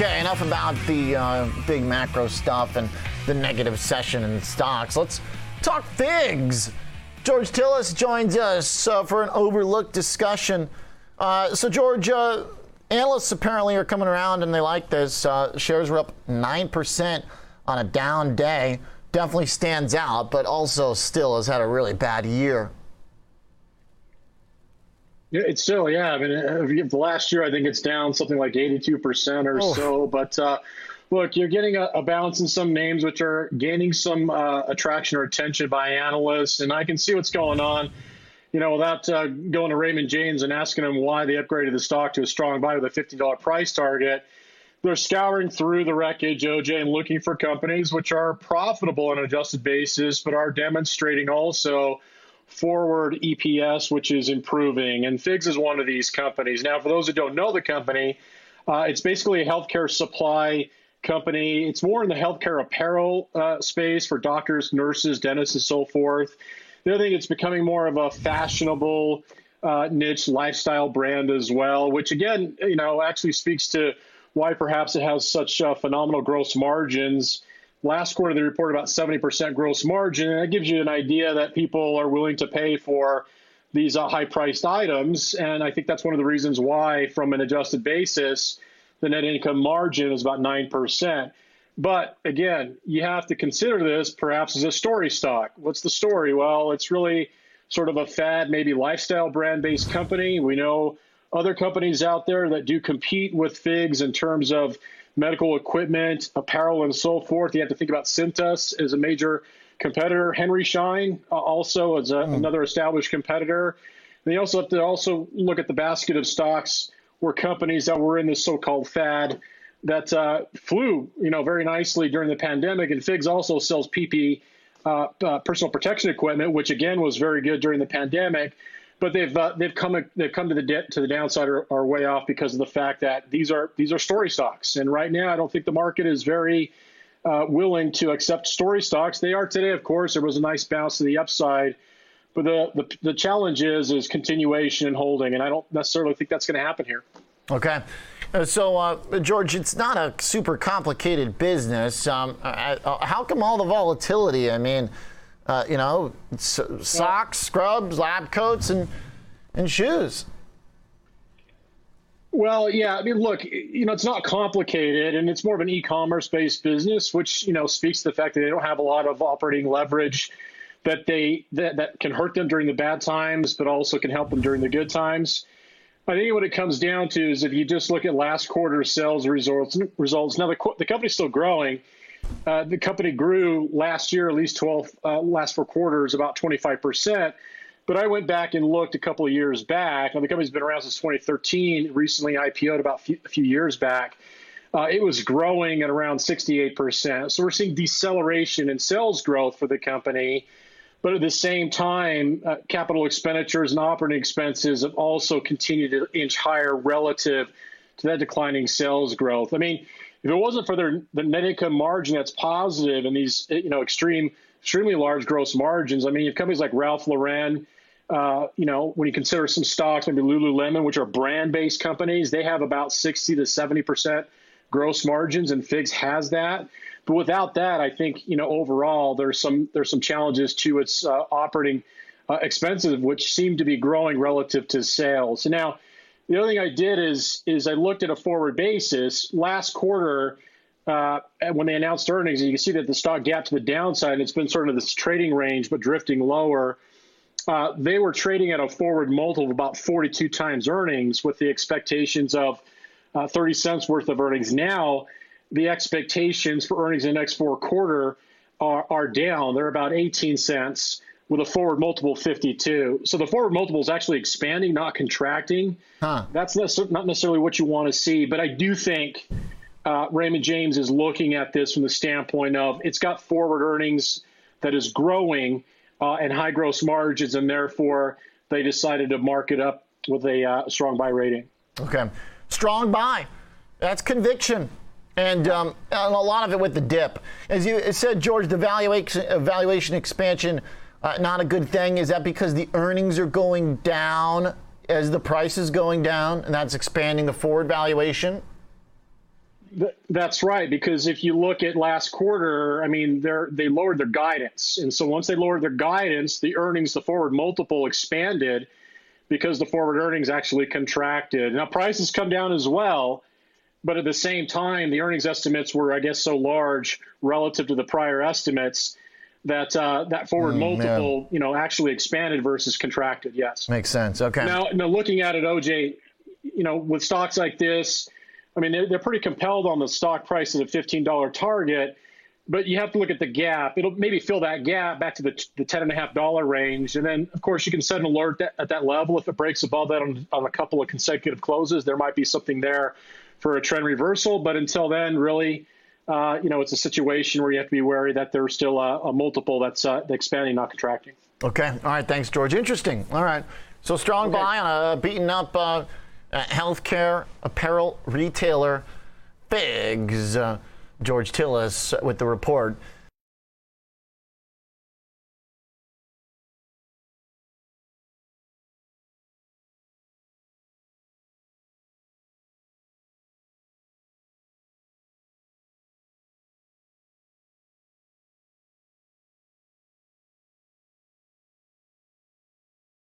Okay, enough about the uh, big macro stuff and the negative session in stocks. Let's talk figs. George Tillis joins us uh, for an overlooked discussion. Uh, so, George, uh, analysts apparently are coming around and they like this. Uh, shares were up 9% on a down day. Definitely stands out, but also still has had a really bad year. Yeah, it's still, yeah. I mean, uh, the last year, I think it's down something like 82% or oh. so. But uh, look, you're getting a, a, bounce in some names, which are gaining some uh, attraction or attention by analysts. And I can see what's going on, you know, without uh, going to Raymond James and asking him why they upgraded the stock to a strong buy with a $50 price target. They're scouring through the wreckage, OJ, and looking for companies which are profitable on an adjusted basis, but are demonstrating also forward EPS, which is improving. And Figs is one of these companies. Now, for those who don't know the company, uh, it's basically a healthcare supply company. It's more in the healthcare apparel uh, space for doctors, nurses, dentists, and so forth. The other thing, it's becoming more of a fashionable uh, niche lifestyle brand as well, which again, you know, actually speaks to why perhaps it has such uh, phenomenal gross margins Last quarter, they reported about 70% gross margin. And that gives you an idea that people are willing to pay for these uh, high priced items. And I think that's one of the reasons why, from an adjusted basis, the net income margin is about 9%. But again, you have to consider this perhaps as a story stock. What's the story? Well, it's really sort of a fad, maybe lifestyle brand based company. We know other companies out there that do compete with Figs in terms of medical equipment, apparel, and so forth. You have to think about Cintas as a major competitor. Henry Schein uh, also is a, mm. another established competitor. And you also have to also look at the basket of stocks where companies that were in this so-called fad that uh, flew, you know, very nicely during the pandemic. And Figs also sells PP, uh, uh, personal protection equipment, which again was very good during the pandemic but they've uh, they've come they've come to the de- to the downside or, or way off because of the fact that these are these are story stocks, and right now I don't think the market is very uh, willing to accept story stocks. They are today, of course. There was a nice bounce to the upside, but the the, the challenge is is continuation and holding, and I don't necessarily think that's going to happen here. Okay. Uh, so, uh, George, it's not a super complicated business. Um, uh, uh, how come all the volatility? I mean, uh, you know, socks, scrubs, lab coats, and and shoes. Well, yeah. I mean, look, you know, it's not complicated, and it's more of an e-commerce based business, which you know speaks to the fact that they don't have a lot of operating leverage that they that, that can hurt them during the bad times, but also can help them during the good times. I think what it comes down to is if you just look at last quarter sales results, results now the, the company's still growing, uh, the company grew last year, at least 12, uh, last four quarters, about 25%. But I went back and looked a couple of years back. Now, the company's been around since 2013, recently IPO'd about a few years back. Uh, it was growing at around 68%. So we're seeing deceleration in sales growth for the company. But at the same time, uh, capital expenditures and operating expenses have also continued to inch higher relative to that declining sales growth. I mean, if it wasn't for their the net income margin that's positive and these you know extreme extremely large gross margins, I mean, you have companies like Ralph Lauren. Uh, you know, when you consider some stocks, maybe Lululemon, which are brand-based companies, they have about 60 to 70 percent gross margins, and Figs has that. But without that, I think you know overall there's some there's some challenges to its uh, operating uh, expenses, which seem to be growing relative to sales. So now the other thing I did is is I looked at a forward basis. Last quarter, uh, when they announced earnings, you can see that the stock gapped to the downside, and it's been sort of this trading range, but drifting lower. Uh, they were trading at a forward multiple of about 42 times earnings, with the expectations of uh, 30 cents worth of earnings. Now, the expectations for earnings in the next four quarter are, are down. They're about 18 cents with a forward multiple 52. So the forward multiple is actually expanding, not contracting. Huh. That's not necessarily what you want to see, but I do think uh, Raymond James is looking at this from the standpoint of it's got forward earnings that is growing uh, and high gross margins, and therefore they decided to mark it up with a uh, strong buy rating. Okay, strong buy. That's conviction. And, um, and, a lot of it with the dip. As you said, George, the valuation, valuation expansion uh, not a good thing? Is that because the earnings are going down as the price is going down and that's expanding the forward valuation? That's right, because if you look at last quarter, I mean, they they lowered their guidance, and so once they lowered their guidance, the earnings, the forward multiple expanded because the forward earnings actually contracted. Now prices come down as well, but at the same time, the earnings estimates were, I guess, so large relative to the prior estimates that uh, that forward mm, multiple, man. you know, actually expanded versus contracted. Yes, makes sense. Okay. Now, now looking at it, OJ, you know, with stocks like this I mean, they're, they're pretty compelled on the stock price of the $15 target, but you have to look at the gap. It'll maybe fill that gap back to the, the $10.5 range. And then, of course, you can set an alert that, at that level. If it breaks above that on, on a couple of consecutive closes, there might be something there for a trend reversal. But until then, really, uh, you know, it's a situation where you have to be wary that there's still a, a multiple that's uh, expanding, not contracting. Okay. All right. Thanks, George. Interesting. All right. So strong okay. buy on a beaten up uh, uh, healthcare apparel retailer Figs. Uh, George Tillis with the report.